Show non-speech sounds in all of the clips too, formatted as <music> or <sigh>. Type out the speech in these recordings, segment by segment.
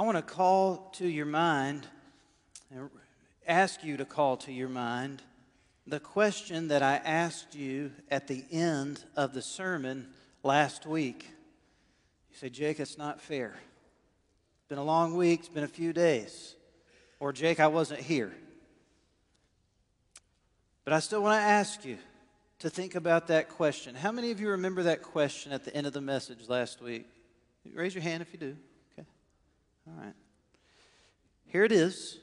I want to call to your mind, and ask you to call to your mind, the question that I asked you at the end of the sermon last week. You say, Jake, it's not fair. It's been a long week, it's been a few days. Or, Jake, I wasn't here. But I still want to ask you to think about that question. How many of you remember that question at the end of the message last week? Raise your hand if you do. All right. Here it is,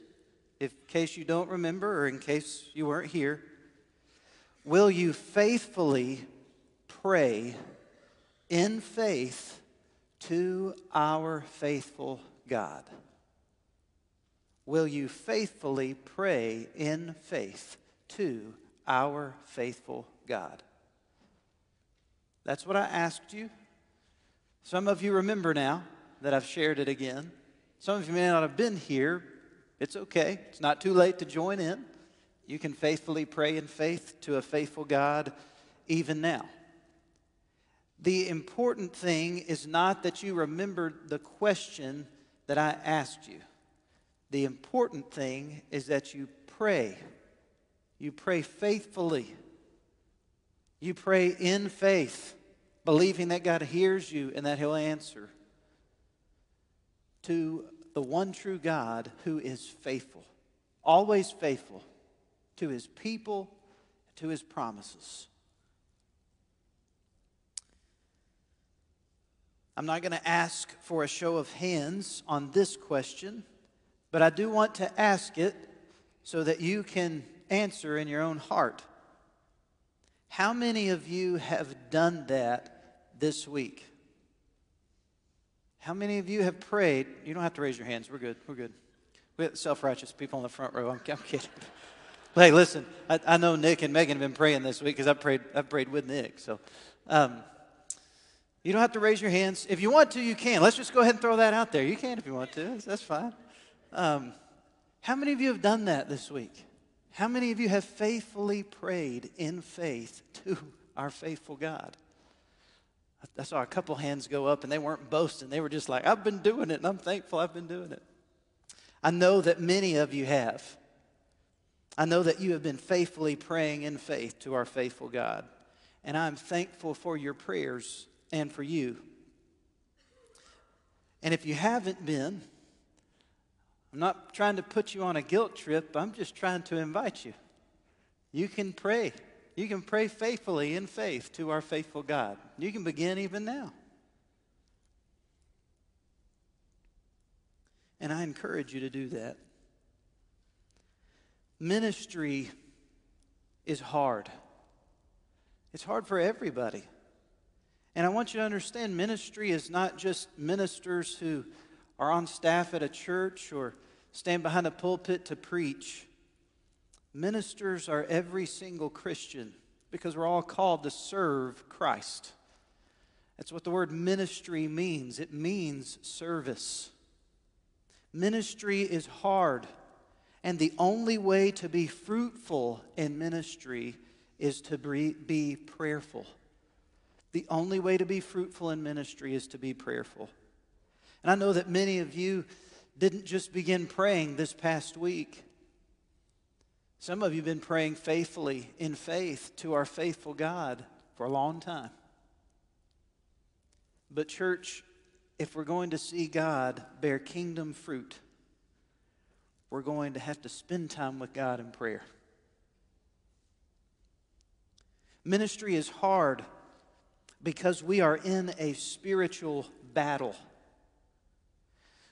in case you don't remember or in case you weren't here. Will you faithfully pray in faith to our faithful God? Will you faithfully pray in faith to our faithful God? That's what I asked you. Some of you remember now that I've shared it again. Some of you may not have been here. It's okay, it's not too late to join in. You can faithfully pray in faith to a faithful God even now. The important thing is not that you remember the question that I asked you. The important thing is that you pray. You pray faithfully. You pray in faith, believing that God hears you and that He'll answer to the one true God who is faithful, always faithful to His people, to His promises. I'm not going to ask for a show of hands on this question, but I do want to ask it so that you can answer in your own heart. How many of you have done that this week? How many of you have prayed? You don't have to raise your hands. We're good. We're good. We have self righteous people in the front row. I'm, I'm kidding. <laughs> hey, listen, I, I, know Nick and Megan have been praying this week because I prayed, I prayed with Nick. So, um, you don't have to raise your hands. If you want to, you can. Let's just go ahead and throw that out there. You can if you want to. That's fine. Um, how many of you have done that this week? How many of you have faithfully prayed in faith to our faithful God? I saw a couple hands go up and they weren't boasting. They were just like, I've been doing it and I'm thankful I've been doing it. I know that many of you have. I know that you have been faithfully praying in faith to our faithful God. And I'm thankful for your prayers and for you. And if you haven't been, I'm not trying to put you on a guilt trip, I'm just trying to invite you. You can pray. You can pray faithfully in faith to our faithful God. You can begin even now. And I encourage you to do that. Ministry is hard. It's hard for everybody. And I want you to understand ministry is not just ministers who are on staff at a church or stand behind a pulpit to preach. Ministers are every single Christian because we're all called to serve Christ. That's what the word ministry means it means service. Ministry is hard, and the only way to be fruitful in ministry is to be prayerful. The only way to be fruitful in ministry is to be prayerful. And I know that many of you didn't just begin praying this past week. Some of you have been praying faithfully in faith to our faithful God for a long time. But, church, if we're going to see God bear kingdom fruit, we're going to have to spend time with God in prayer. Ministry is hard because we are in a spiritual battle.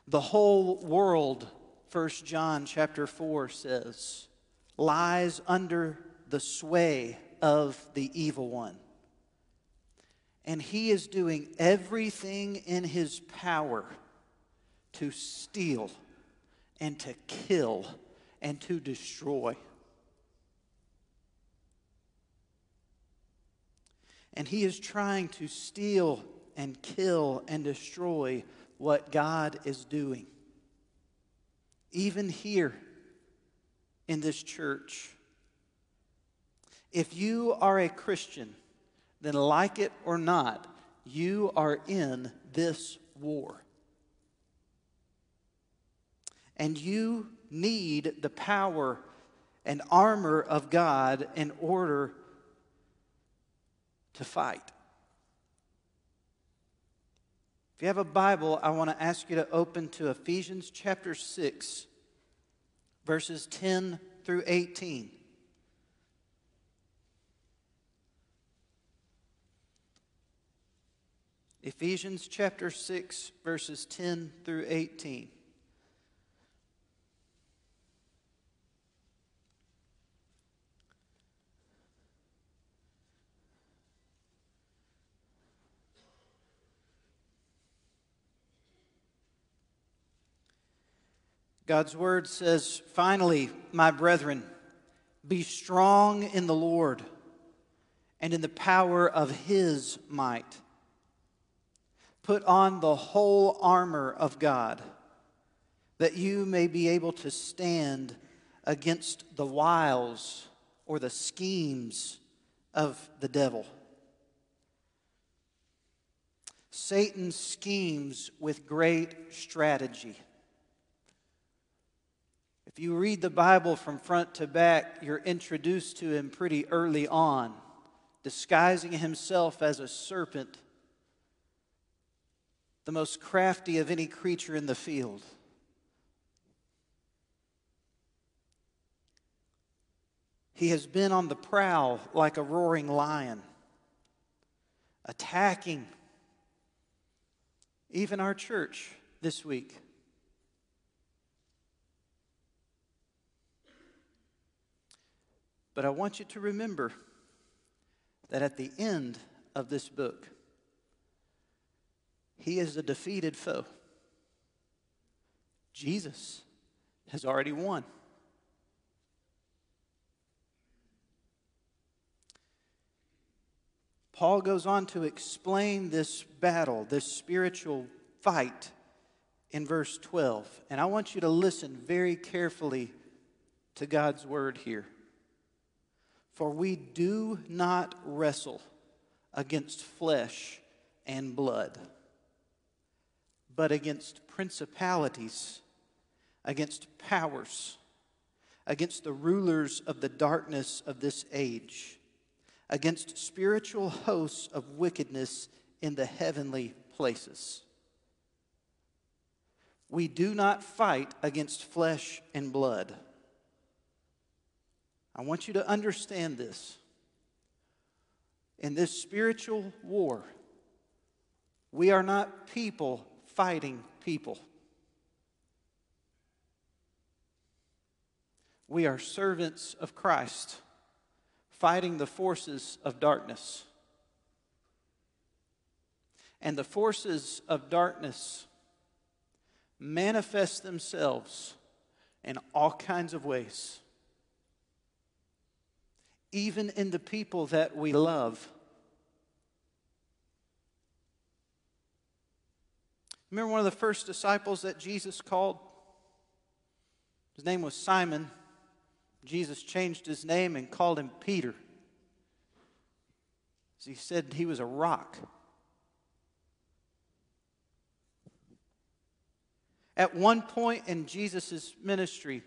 The whole world, 1 John chapter 4 says, lies under the sway of the evil one. And he is doing everything in his power to steal and to kill and to destroy. And he is trying to steal and kill and destroy what God is doing. Even here in this church, if you are a Christian, then like it or not, you are in this war. And you need the power and armor of God in order to fight. If you have a Bible, I want to ask you to open to Ephesians chapter 6, verses 10 through 18. Ephesians chapter 6, verses 10 through 18. God's word says, Finally, my brethren, be strong in the Lord and in the power of his might. Put on the whole armor of God, that you may be able to stand against the wiles or the schemes of the devil. Satan schemes with great strategy. If you read the Bible from front to back, you're introduced to him pretty early on, disguising himself as a serpent, the most crafty of any creature in the field. He has been on the prowl like a roaring lion, attacking even our church this week. But I want you to remember that at the end of this book, he is a defeated foe. Jesus has already won. Paul goes on to explain this battle, this spiritual fight, in verse 12. And I want you to listen very carefully to God's word here. For we do not wrestle against flesh and blood, but against principalities, against powers, against the rulers of the darkness of this age, against spiritual hosts of wickedness in the heavenly places. We do not fight against flesh and blood I want you to understand this. In this spiritual war, we are not people fighting people. We are servants of Christ fighting the forces of darkness. And the forces of darkness manifest themselves in all kinds of ways even in the people that we love. Remember one of the first disciples that Jesus called? His name was Simon. Jesus changed his name and called him Peter. So He said he was a rock. At one point in Jesus' ministry,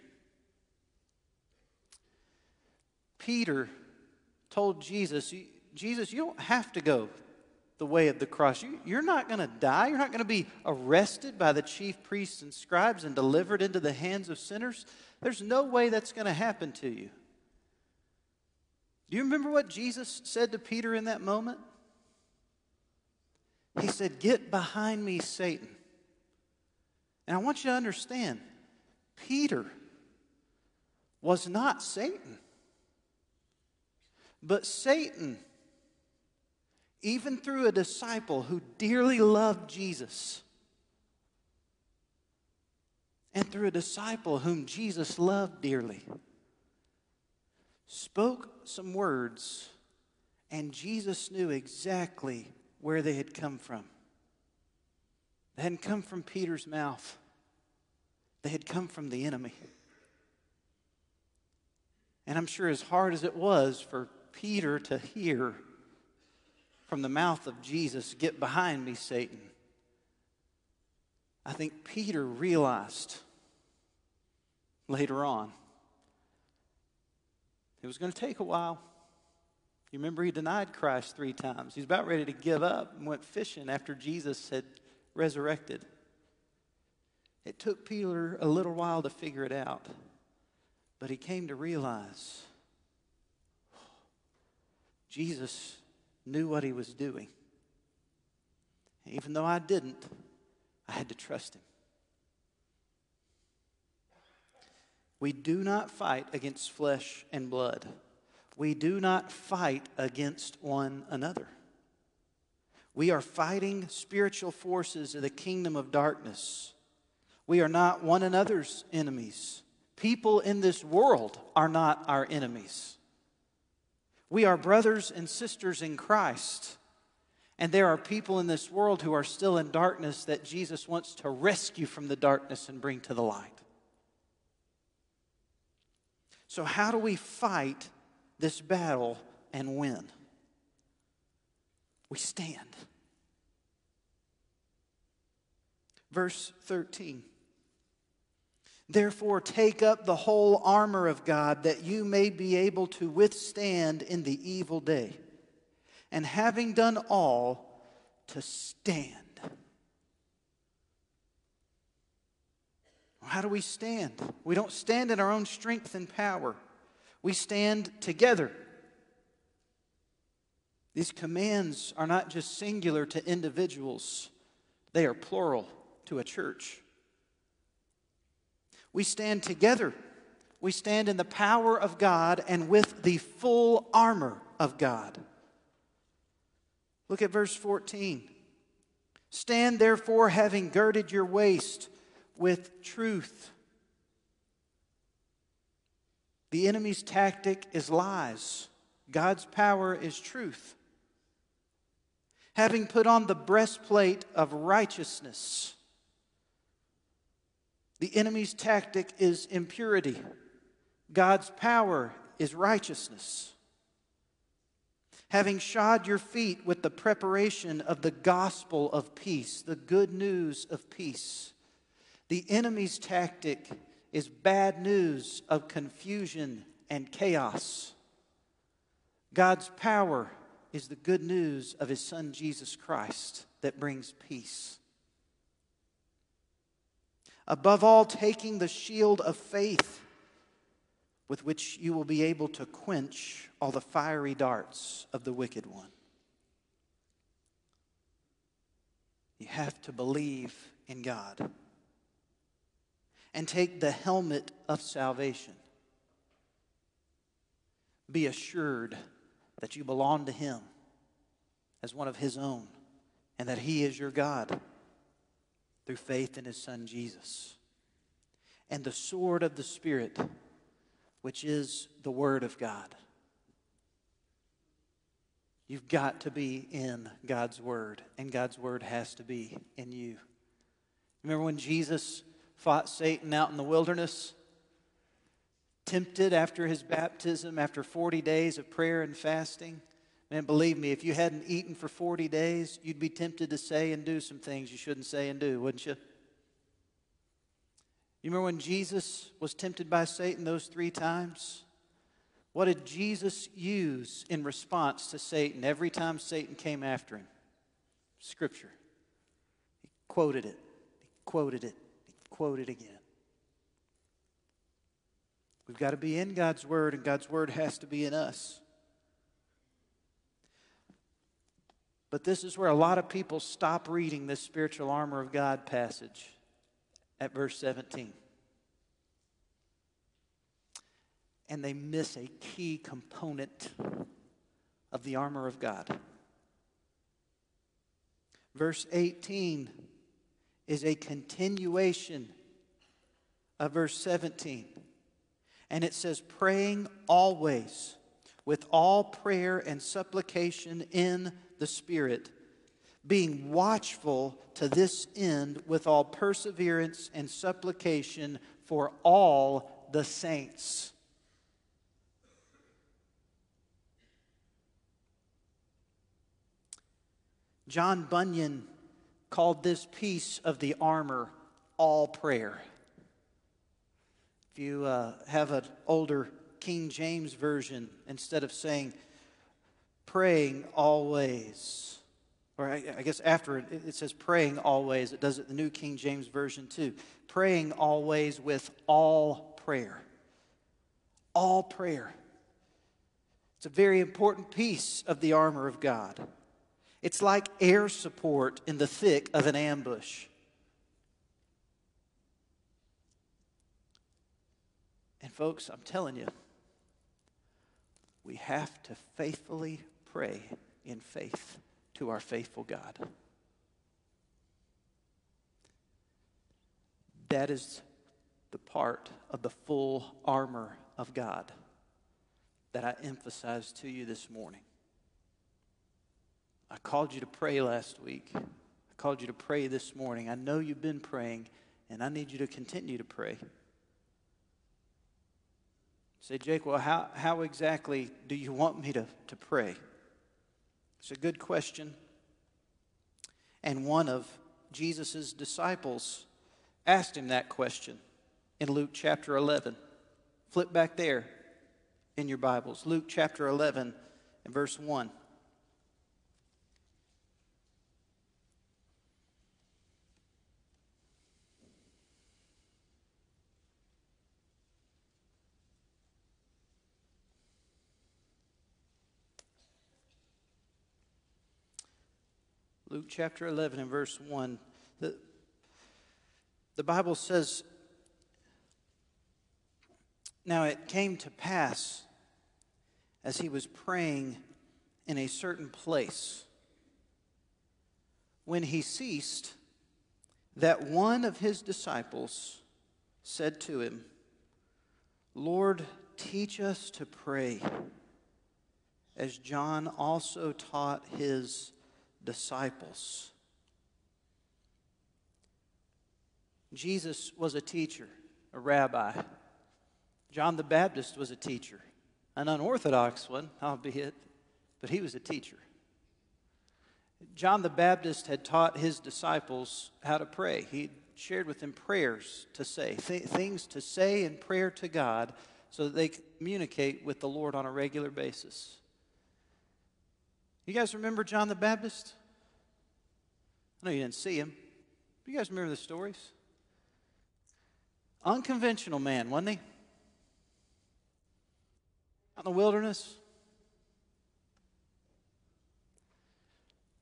Peter told Jesus, Jesus, you don't have to go the way of the cross. You, are not going to die. You're not going to be arrested by the chief priests and scribes and delivered into the hands of sinners. There's no way that's going to happen to you. Do you remember what Jesus said to Peter in that moment? He said, Get behind me, Satan. And I want you to understand, Peter was not Satan. But Satan, even through a disciple who dearly loved Jesus, and through a disciple whom Jesus loved dearly, spoke some words, and Jesus knew exactly where they had come from. They hadn't come from Peter's mouth, they had come from the enemy. And I'm sure, as hard as it was for Peter to hear from the mouth of Jesus, Get behind me, Satan. I think Peter realized later on. It was going to take a while. You remember he denied Christ three times. He's about ready to give up and went fishing after Jesus had resurrected. It took Peter a little while to figure it out, but he came to realize Jesus knew what he was doing. Even though I didn't, I had to trust him. We do not fight against flesh and blood. We do not fight against one another. We are fighting spiritual forces of the kingdom of darkness. We are not one another's enemies. People in this world are not our enemies. We are brothers and sisters in Christ. And there are people in this world who are still in darkness that Jesus wants to rescue from the darkness and bring to the light. So, how do we fight this battle and win? We stand. Verse 13. Therefore, take up the whole armor of God that you may be able to withstand in the evil day. And having done all, to stand. How do we stand? We don't stand in our own strength and power, we stand together. These commands are not just singular to individuals, they are plural to a church. We stand together. We stand in the power of God and with the full armor of God. Look at verse 14. Stand therefore, having girded your waist with truth. The enemy's tactic is lies, God's power is truth. Having put on the breastplate of righteousness, the enemy's tactic is impurity. God's power is righteousness. Having shod your feet with the preparation of the gospel of peace, the good news of peace. The enemy's tactic is bad news of confusion and chaos. God's power is the good news of his son Jesus Christ that brings peace. Above all, taking the shield of faith with which you will be able to quench all the fiery darts of the wicked one. You have to believe in God and take the helmet of salvation. Be assured that you belong to Him as one of His own and that He is your God through faith in His Son Jesus. And the sword of the Spirit, which is the Word of God. You've got to be in God's Word, and God's Word has to be in you. Remember when Jesus fought Satan out in the wilderness, tempted after his baptism, after 40 days of prayer and fasting. Man, believe me, if you hadn't eaten for 40 days, you'd be tempted to say and do some things you shouldn't say and do, wouldn't you? You remember when Jesus was tempted by Satan those three times? What did Jesus use in response to Satan every time Satan came after him? Scripture. He quoted it. He quoted it quote it again. We've got to be in God's Word, and God's Word has to be in us. But this is where a lot of people stop reading this spiritual armor of God passage at verse 17. And they miss a key component of the armor of God. Verse 18 is a continuation of verse 17. And it says, praying always with all prayer and supplication in the Spirit, being watchful to this end with all perseverance and supplication for all the saints. John Bunyan called this piece of the armor all prayer. If you uh, have an older King James version, instead of saying praying always, or I, I guess after it, it says praying always, it does it the New King James Version too. Praying always with all prayer. All prayer. It's a very important piece of the armor of God. It's like air support in the thick of an ambush. And, folks, I'm telling you, we have to faithfully pray in faith to our faithful God. That is the part of the full armor of God that I emphasized to you this morning. I called you to pray last week. I called you to pray this morning. I know you've been praying, and I need you to continue to pray. Say, Jake, well, how, how exactly do you want me to, to pray? It's a good question. And one of Jesus' disciples asked him that question in Luke chapter 11. Flip back there in your Bibles. Luke chapter 11 and verse 1. Luke chapter 11 and verse 1. The, the Bible says, Now it came to pass as he was praying in a certain place, when he ceased, that one of his disciples said to him, Lord, teach us to pray, as John also taught his disciples. Jesus was a teacher, a rabbi. John the Baptist was a teacher, an unorthodox one, albeit, but he was a teacher. John the Baptist had taught his disciples how to pray. He shared with them prayers to say, th- things to say in prayer to God so that they communicate with the Lord on a regular basis. You guys remember John the Baptist? I know you didn't see him. Do you guys remember the stories? Unconventional man, wasn't he? Out in the wilderness,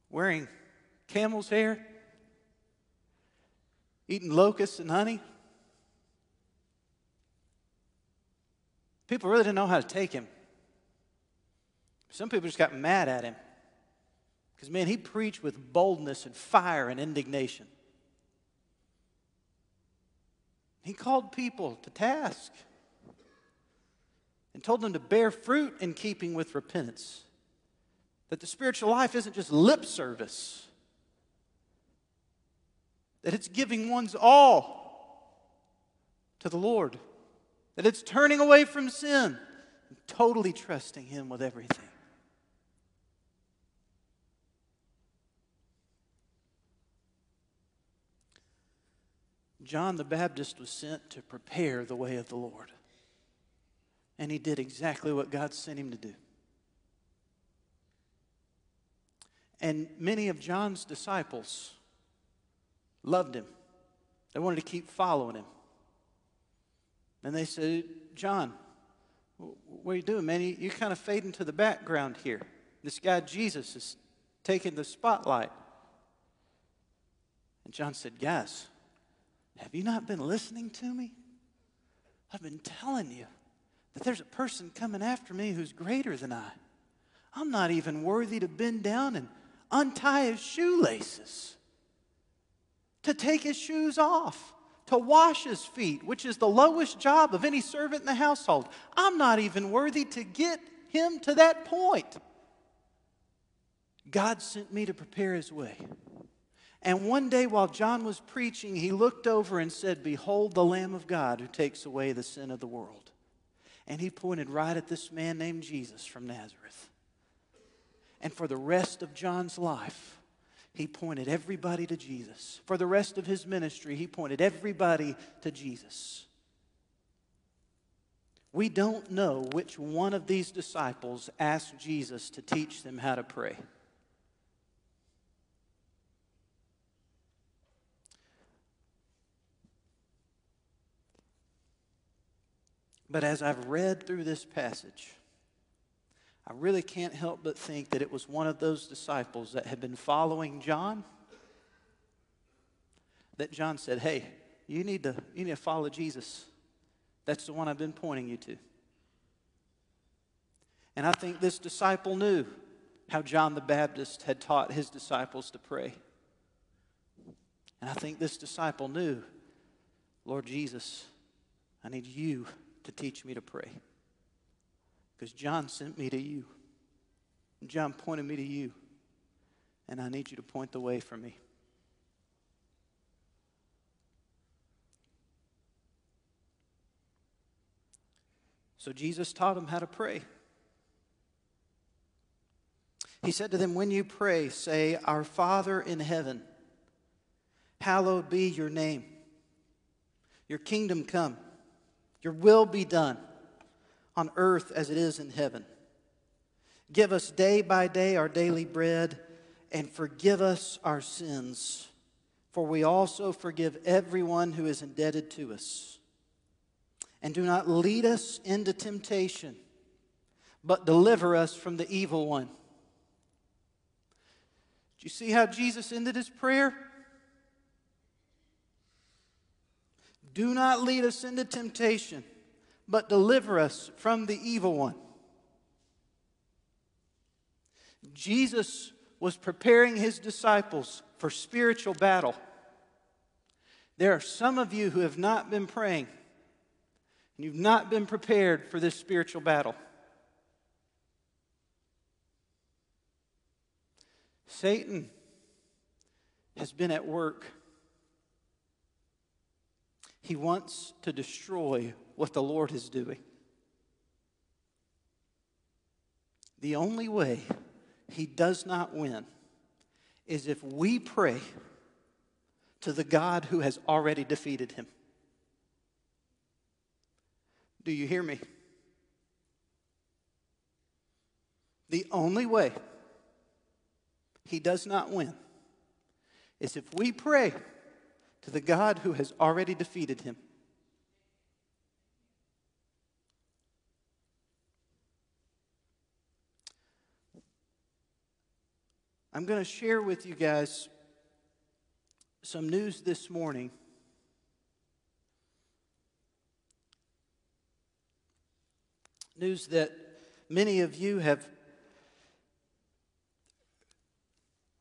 wearing camel's hair, eating locusts and honey. People really didn't know how to take him. Some people just got mad at him. Because, man, he preached with boldness and fire and indignation. He called people to task and told them to bear fruit in keeping with repentance. That the spiritual life isn't just lip service, that it's giving one's all to the Lord, that it's turning away from sin and totally trusting Him with everything. John the Baptist was sent to prepare the way of the Lord. And he did exactly what God sent him to do. And many of John's disciples loved him. They wanted to keep following him. And they said, John, what are you doing, man? You, you kind of fade into the background here. This guy, Jesus, is taking the spotlight. And John said, Guys, have you not been listening to me? I've been telling you that there's a person coming after me who's greater than I. I'm not even worthy to bend down and untie his shoelaces, to take his shoes off, to wash his feet, which is the lowest job of any servant in the household. I'm not even worthy to get him to that point. God sent me to prepare his way. And one day while John was preaching, he looked over and said, Behold the Lamb of God who takes away the sin of the world. And he pointed right at this man named Jesus from Nazareth. And for the rest of John's life, he pointed everybody to Jesus. For the rest of his ministry, he pointed everybody to Jesus. We don't know which one of these disciples asked Jesus to teach them how to pray. But as I've read through this passage, I really can't help but think that it was one of those disciples that had been following John that John said, Hey, you need to, you need to follow Jesus. That's the one I've been pointing you to. And I think this disciple knew how John the Baptist had taught his disciples to pray. And I think this disciple knew, Lord Jesus, I need you to teach me to pray. Because John sent me to you. John pointed me to you. And I need you to point the way for me. So Jesus taught them how to pray. He said to them, When you pray, say, Our Father in heaven, hallowed be your name. Your kingdom come, your will be done on earth as it is in heaven. Give us day by day our daily bread, and forgive us our sins, for we also forgive everyone who is indebted to us and do not lead us into temptation, but deliver us from the evil one. Do you see how Jesus ended his prayer? Do not lead us into temptation, but deliver us from the evil one. Jesus was preparing his disciples for spiritual battle. There are some of you who have not been praying and you've not been prepared for this spiritual battle. Satan has been at work. He wants to destroy what the Lord is doing. The only way he does not win is if we pray to the God who has already defeated him. Do you hear me? The only way he does not win is if we pray to the God who has already defeated him. I'm going to share with you guys some news this morning News that many of you have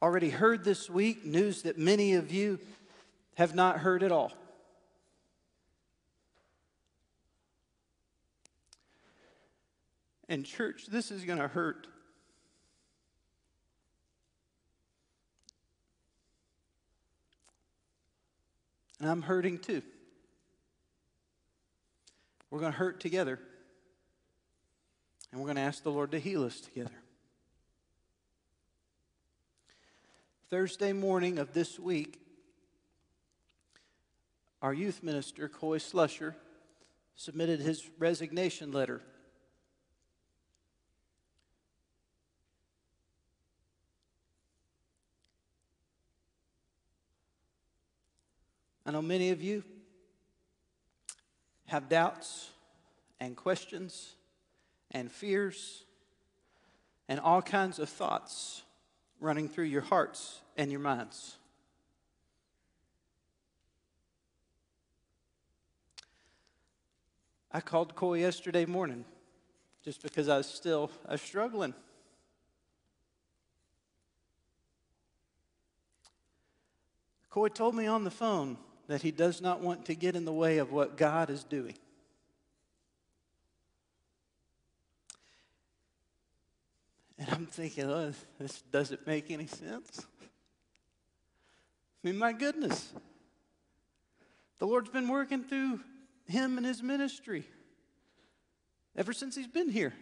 already heard this week, news that many of you have not heard at all. And, church, this is going to hurt. And I'm hurting too. We're going to hurt together. And we're going to ask the Lord to heal us together. Thursday morning of this week, our youth minister, Coy Slusher, submitted his resignation letter. I know many of you have doubts and questions and fears and all kinds of thoughts running through your hearts and your minds. I called Coy yesterday morning just because I was still I was struggling. Coy told me on the phone that he does not want to get in the way of what God is doing. And I'm thinking, oh, this doesn't make any sense. I mean, my goodness. The Lord's been working through him and his ministry ever since he's been here.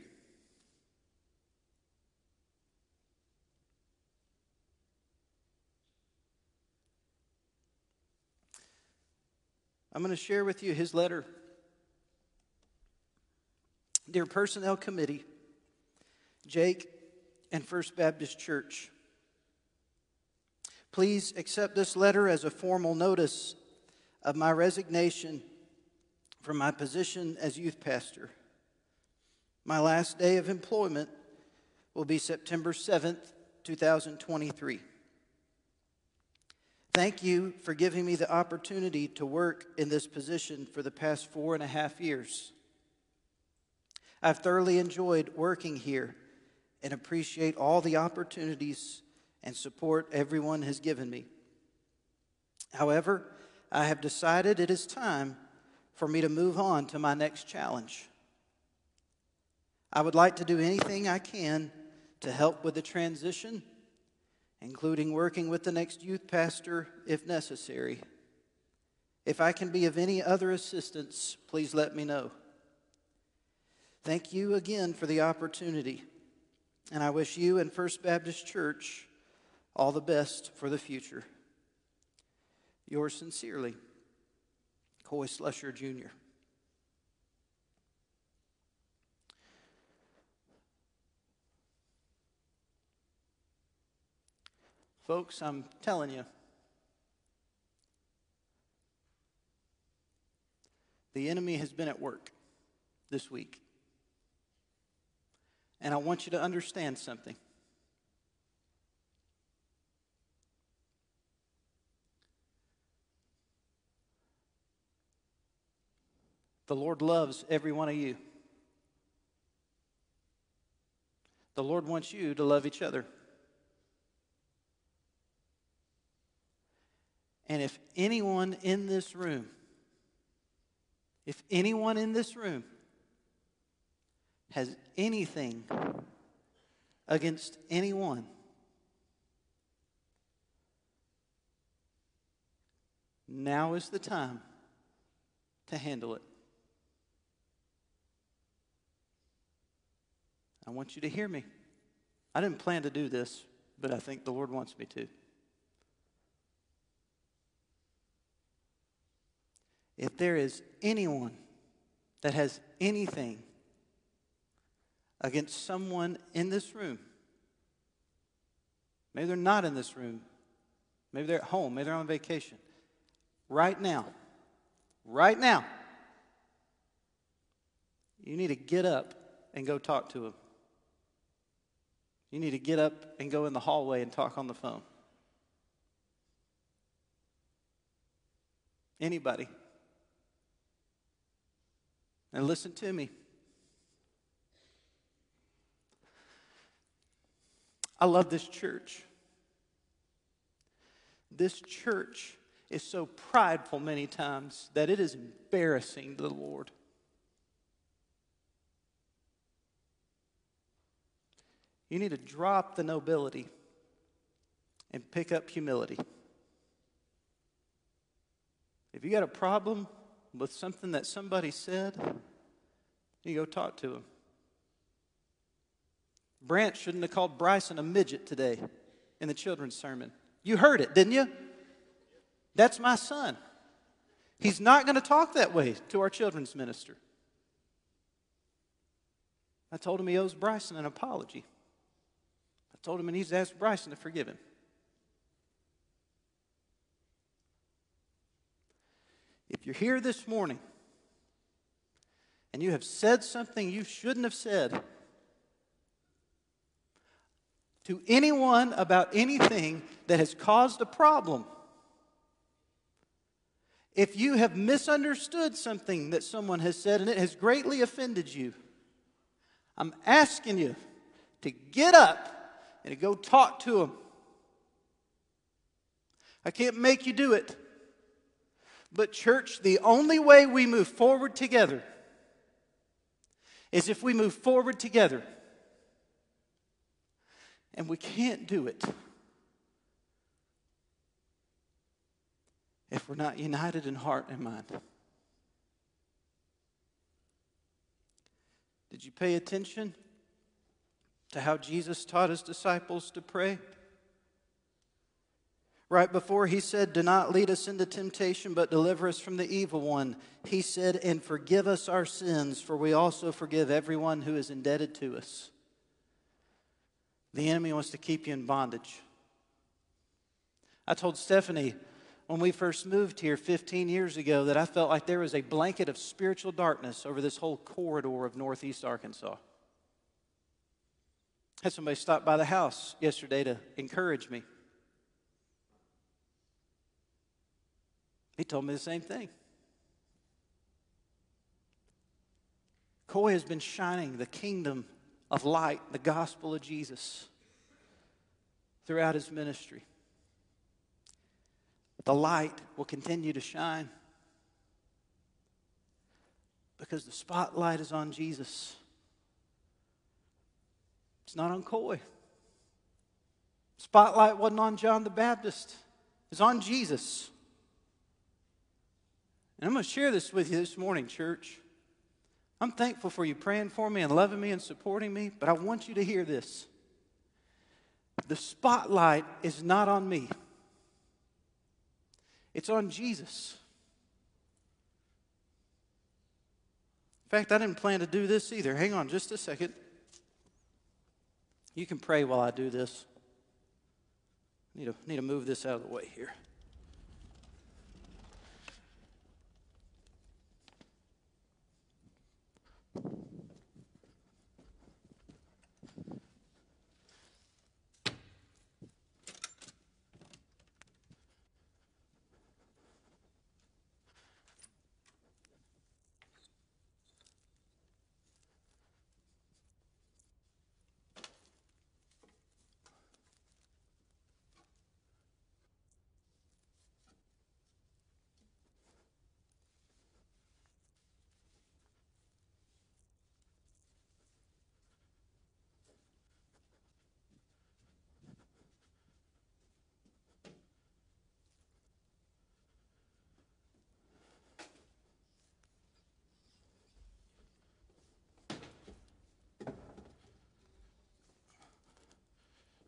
I'm going to share with you his letter Dear Personnel Committee, Jake, and First Baptist Church, please accept this letter as a formal notice of my resignation from my position as youth pastor. My last day of employment will be September 7th, 2023. Thank you for giving me the opportunity to work in this position for the past four and a half years. I've thoroughly enjoyed working here and appreciate all the opportunities and support everyone has given me. However, I have decided it is time for me to move on to my next challenge. I would like to do anything I can to help with the transition, including working with the next youth pastor if necessary. If I can be of any other assistance, please let me know. Thank you again for the opportunity, and I wish you and First Baptist Church all the best for the future. Yours sincerely, Coy Slusher Jr. Folks, I'm telling you, the enemy has been at work this week. And I want you to understand something. The Lord loves every one of you. The Lord wants you to love each other. And if anyone in this room, if anyone in this room has anything against anyone, now is the time to handle it. I want you to hear me. I didn't plan to do this, but I think the Lord wants me to. If there is anyone that has anything against someone in this room, maybe they're not in this room, maybe they're at home, maybe they're on vacation, right now, right now, you need to get up and go talk to them. You need to get up and go in the hallway and talk on the phone. Anybody. And listen to me. I love this church. This church is so prideful many times that it is embarrassing to the Lord. You need to drop the nobility and pick up humility. If you got a problem with something that somebody said, you go talk to him. Brant shouldn't have called Bryson a midget today in the children's sermon. You heard it, didn't you? That's my son. He's not going to talk that way to our children's minister. I told him he owes Bryson an apology. Told him he needs to ask Bryson to forgive him. If you're here this morning and you have said something you shouldn't have said to anyone about anything that has caused a problem, if you have misunderstood something that someone has said and it has greatly offended you, I'm asking you to get up and to go talk to them. I can't make you do it. But, church, the only way we move forward together is if we move forward together. And we can't do it if we're not united in heart and mind. Did you pay attention to how Jesus taught his disciples to pray? Right before he said, Do not lead us into temptation, but deliver us from the evil one, he said, And forgive us our sins, for we also forgive everyone who is indebted to us. The enemy wants to keep you in bondage. I told Stephanie when we first moved here 15 years ago that I felt like there was a blanket of spiritual darkness over this whole corridor of Northeast Arkansas. Had somebody stop by the house yesterday to encourage me. He told me the same thing. Coy has been shining the kingdom of light, the gospel of Jesus, throughout his ministry. The light will continue to shine because the spotlight is on Jesus. It's not on Coy. Spotlight wasn't on John the Baptist. It's on Jesus. And I'm going to share this with you this morning, church. I'm thankful for you praying for me and loving me and supporting me, but I want you to hear this. The spotlight is not on me, it's on Jesus. In fact, I didn't plan to do this either. Hang on just a second. You can pray while I do this. Need to, need to move this out of the way here.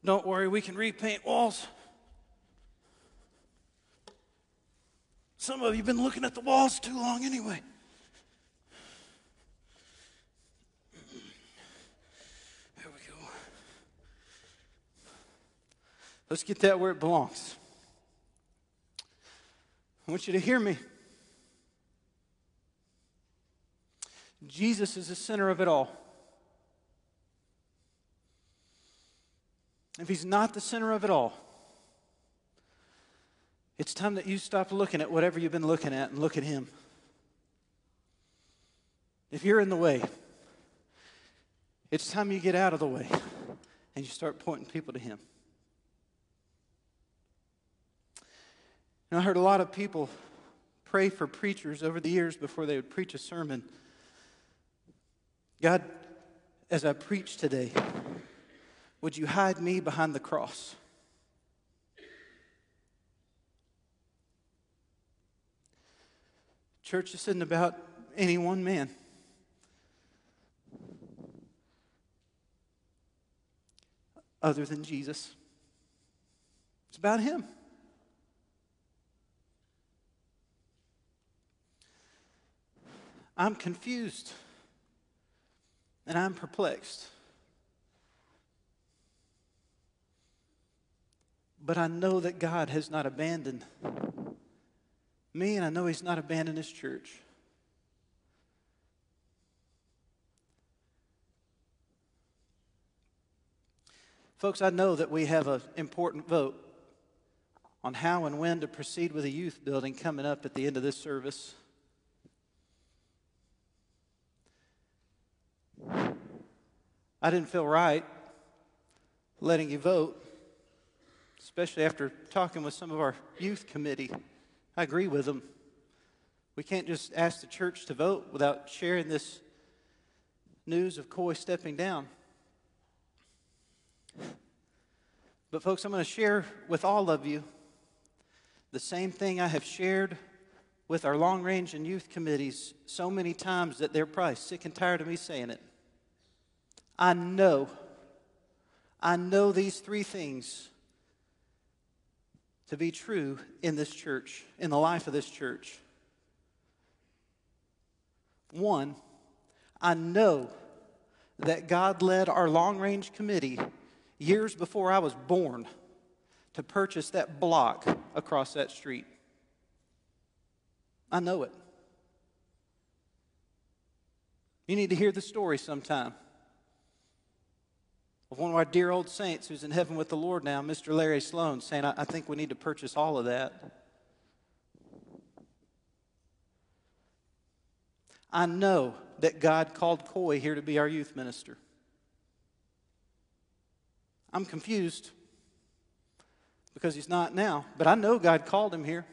Don't worry, we can repaint walls. Some of you have been looking at the walls too long anyway. There we go. Let's get that where it belongs. I want you to hear me. Jesus is the center of it all. If He's not the center of it all, it's time that you stop looking at whatever you've been looking at and look at Him. If you're in the way, it's time you get out of the way and you start pointing people to Him. And I heard a lot of people pray for preachers over the years before they would preach a sermon. God, as I preach today, would you hide me behind the cross? Church, isn't about any one man. Other than Jesus, it's about Him. I'm confused and I'm perplexed. But I know that God has not abandoned me, and I know He's not abandoned His church. Folks, I know that we have an important vote on how and when to proceed with a youth building coming up at the end of this service. I didn't feel right letting you vote especially after talking with some of our youth committee. I agree with them. We can't just ask the church to vote without sharing this news of Coy stepping down. But, folks, I'm going to share with all of you the same thing I have shared with our long range and youth committees so many times that they're probably sick and tired of me saying it. I know, I know these three things to be true in this church, in the life of this church. One, I know that God led our long range committee years before I was born to purchase that block across that street. I know it. You need to hear the story sometime of one of our dear old saints who's in heaven with the Lord now, Mr. Larry Sloan, saying, I, I think we need to purchase all of that. I know that God called Coy here to be our youth minister. I'm confused because he's not now, but I know God called him here.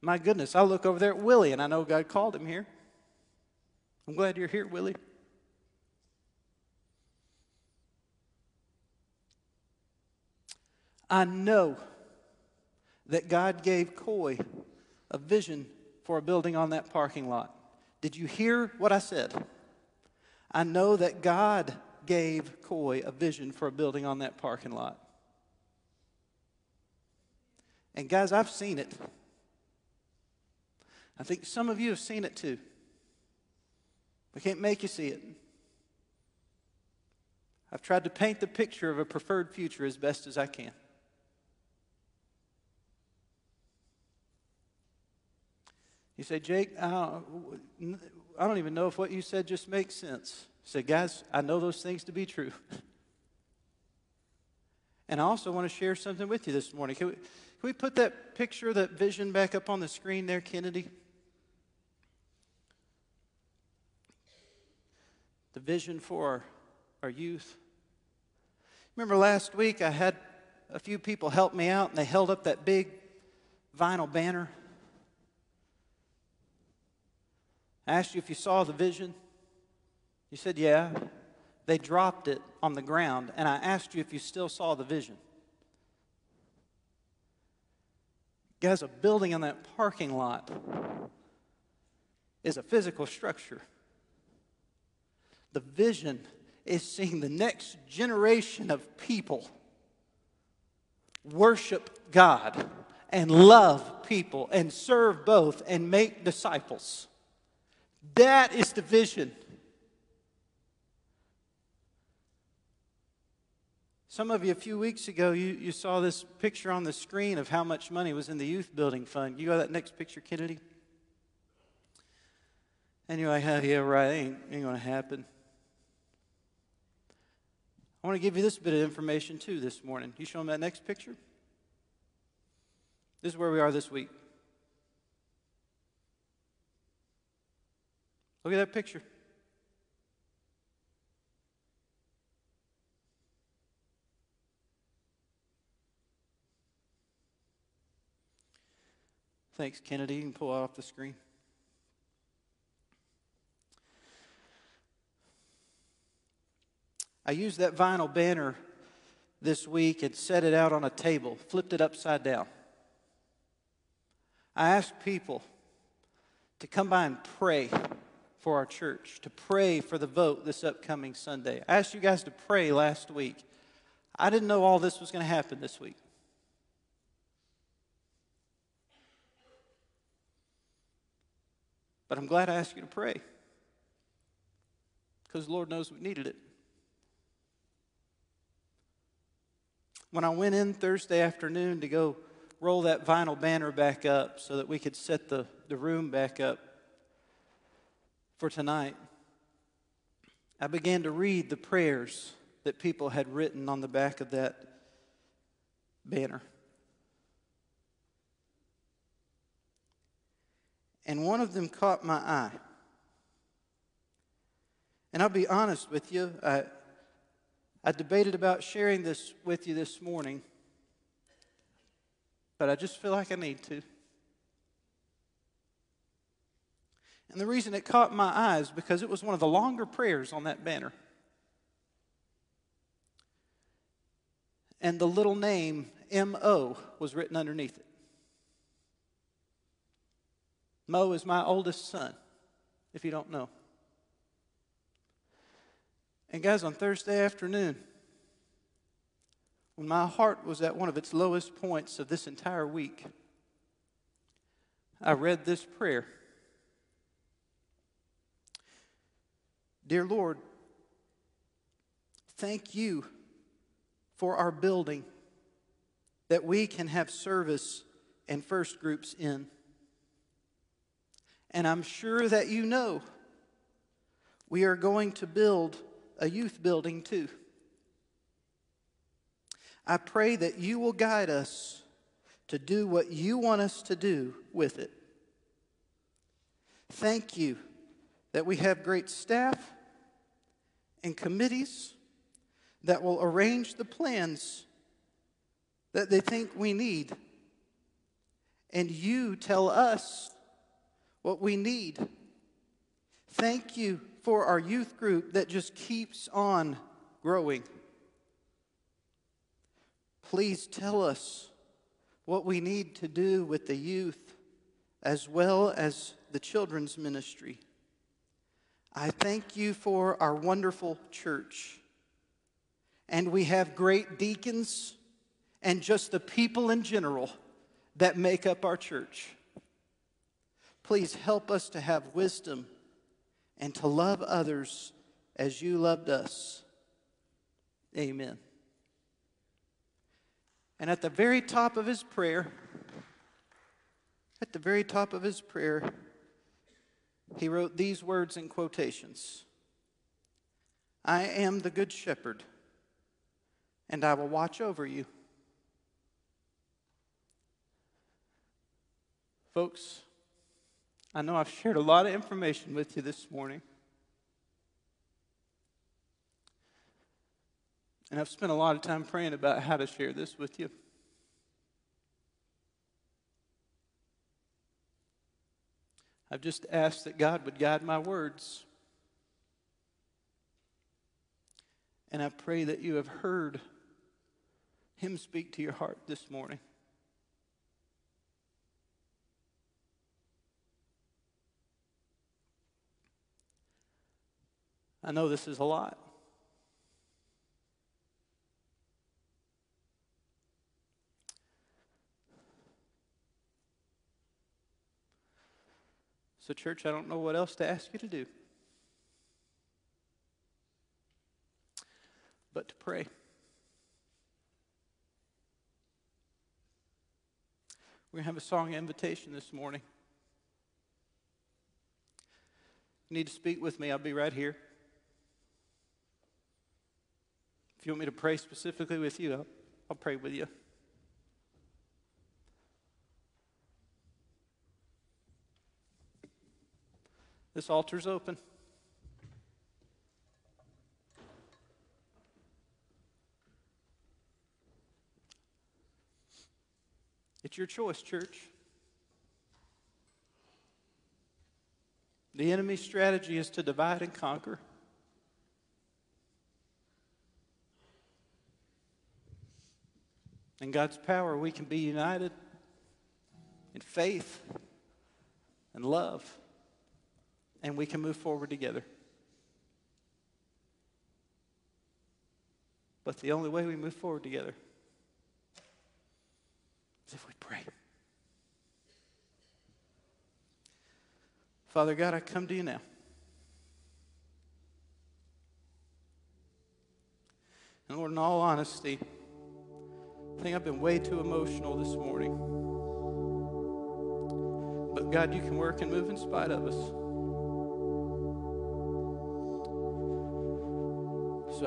My goodness, I look over there at Willie and I know God called him here. I'm glad you're here, Willie. I know that God gave Coy a vision for a building on that parking lot. Did you hear what I said? I know that God gave Coy a vision for a building on that parking lot. And guys, I've seen it. I think some of you have seen it too. We can't make you see it. I've tried to paint the picture of a preferred future as best as I can. You say, Jake, I don't, I don't even know if what you said just makes sense. I said, guys, I know those things to be true. <laughs> and I also want to share something with you this morning. Can we, can we put that picture, that vision back up on the screen there, Kennedy? The vision for our, our youth. Remember last week I had a few people help me out and they held up that big vinyl banner I asked you if you saw the vision. You said, Yeah. They dropped it on the ground, and I asked you if you still saw the vision. Guys, a building on that parking lot is a physical structure. The vision is seeing the next generation of people worship God and love people and serve both and make disciples. That is the vision. Some of you, a few weeks ago, you, you saw this picture on the screen of how much money was in the youth building fund. You got that next picture, Kennedy? And you're like, oh, yeah, right, ain't, ain't going to happen. I want to give you this bit of information too this morning. You show them that next picture? This is where we are this week. Look at that picture. Thanks, Kennedy. You can pull off the screen. I used that vinyl banner this week and set it out on a table, flipped it upside down. I asked people to come by and pray for our church, to pray for the vote this upcoming Sunday. I asked you guys to pray last week. I didn't know all this was going to happen this week. But I'm glad I asked you to pray because the Lord knows we needed it. When I went in Thursday afternoon to go roll that vinyl banner back up so that we could set the, the room back up, for tonight, I began to read the prayers that people had written on the back of that banner. And one of them caught my eye. And I'll be honest with you, I, I debated about sharing this with you this morning, but I just feel like I need to. And the reason it caught my eyes because it was one of the longer prayers on that banner. And the little name M.O. was written underneath it. Mo is my oldest son, if you don't know. And guys, on Thursday afternoon, when my heart was at one of its lowest points of this entire week, I read this prayer Dear Lord, thank you for our building that we can have service and first groups in. And I'm sure that you know we are going to build a youth building too. I pray that you will guide us to do what you want us to do with it. Thank you that we have great staff and committees that will arrange the plans that they think we need. And you tell us what we need. Thank you for our youth group that just keeps on growing. Please tell us what we need to do with the youth as well as the children's ministry. I thank you for our wonderful church. And we have great deacons and just the people in general that make up our church. Please help us to have wisdom and to love others as you loved us. Amen. And at the very top of his prayer, at the very top of his prayer, he wrote these words in quotations I am the good shepherd, and I will watch over you. Folks, I know I've shared a lot of information with you this morning. And I've spent a lot of time praying about how to share this with you. I've just asked that God would guide my words. And I pray that you have heard Him speak to your heart this morning. I know this is a lot. So, church, I don't know what else to ask you to do but to pray. We're going to have a song invitation this morning. you need to speak with me, I'll be right here. If you want me to pray specifically with you, I'll, I'll pray with you. This altar's open. It's your choice, church. The enemy's strategy is to divide and conquer. In God's power, we can be united in faith and love and we can move forward together. But the only way we move forward together is if we pray. Father God, I come to you now. And Lord, in all honesty, I think I've been way too emotional this morning. But God, you can work and move in spite of us.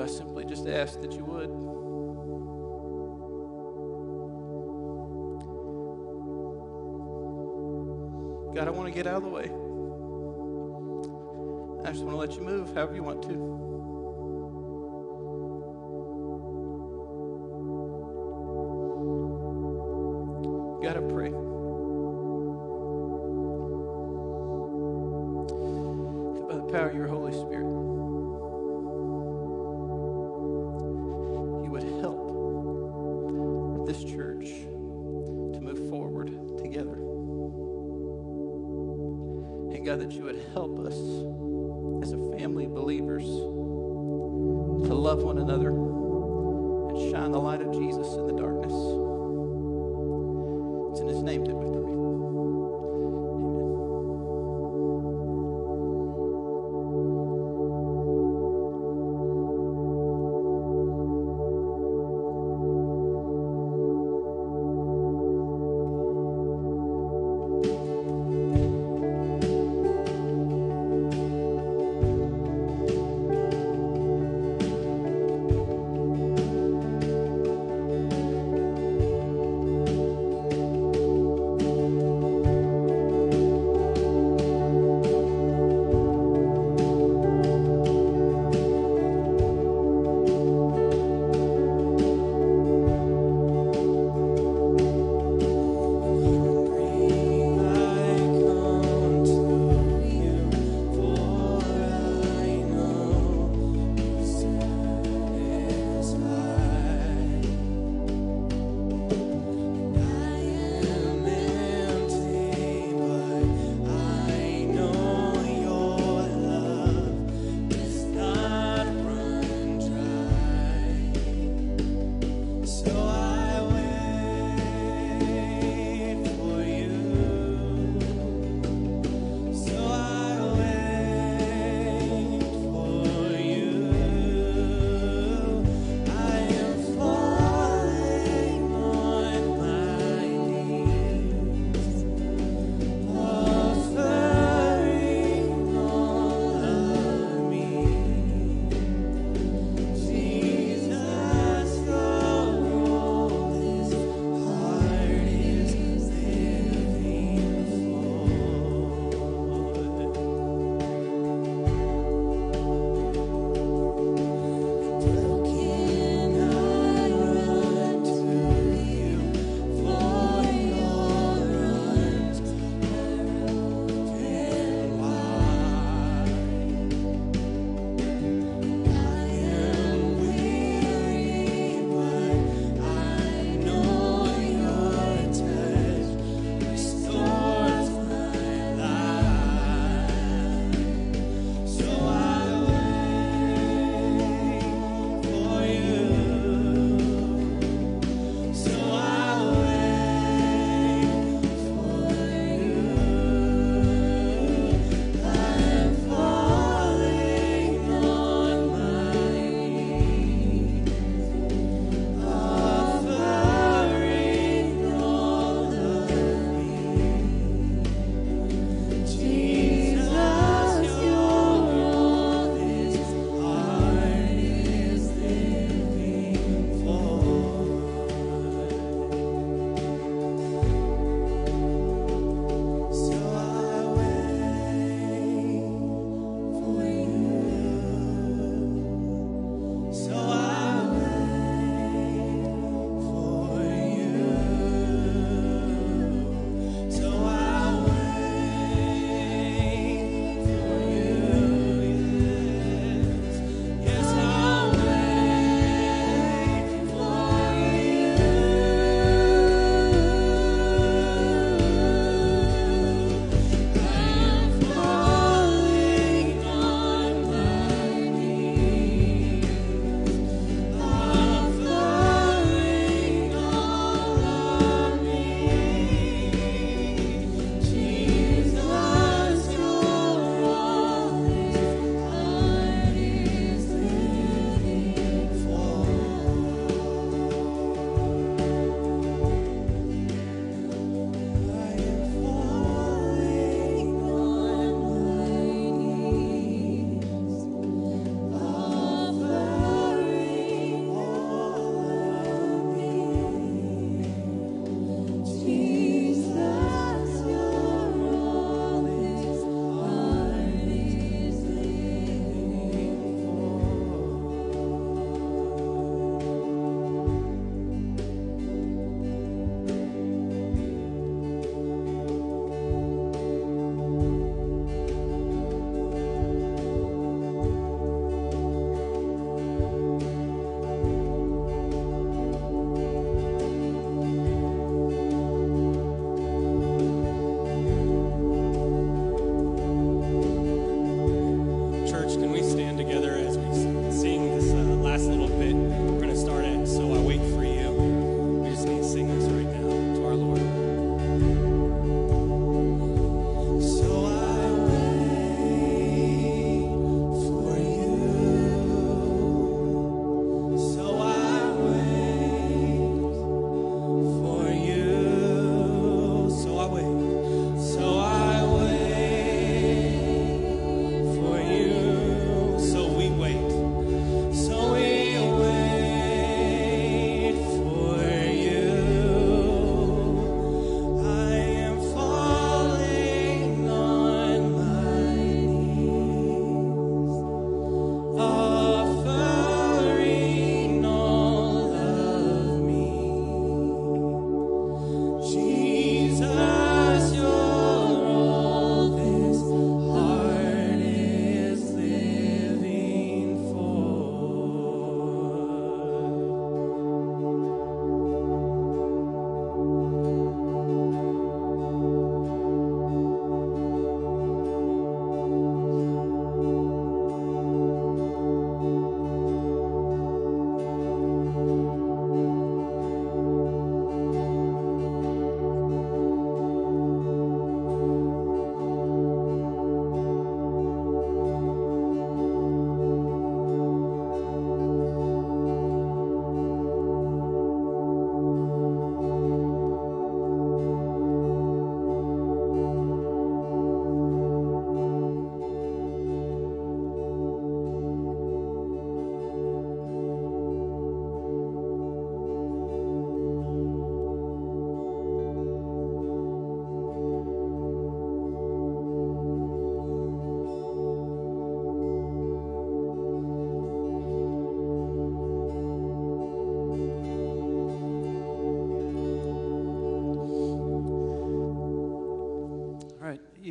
I simply just ask that you would. God, I want to get out of the way. I just want to let you move however you want to.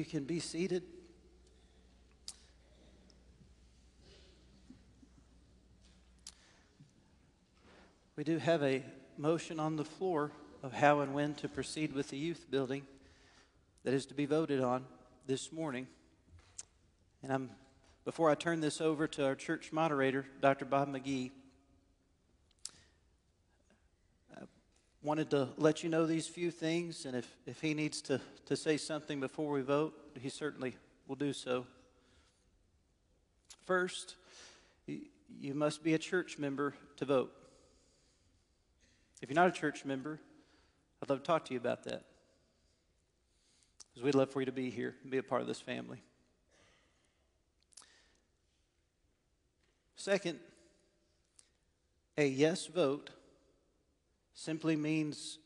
Can be seated. We do have a motion on the floor of how and when to proceed with the youth building that is to be voted on this morning. And I'm, before I turn this over to our church moderator, Dr. Bob McGee, wanted to let you know these few things, and if, if he needs to, to say something before we vote, he certainly will do so. First, you, must be a church member to vote. If you're not a church member, I'd love to talk to you about that. Because we'd love for you to be here and be a part of this family. Second, a yes vote simply means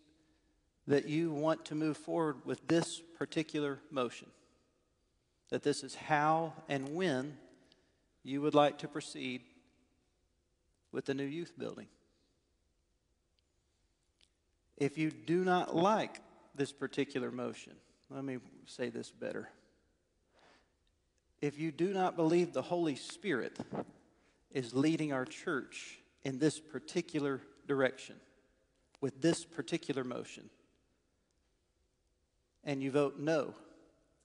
that you want to move forward with this particular motion. That this is how and when you would like to proceed with the new youth building. If you do not like this particular motion, let me say this better. If you do not believe the Holy Spirit is leading our church in this particular direction, with this particular motion, and you vote no,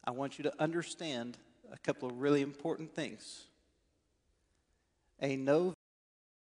I want you to understand a couple of really important things. A no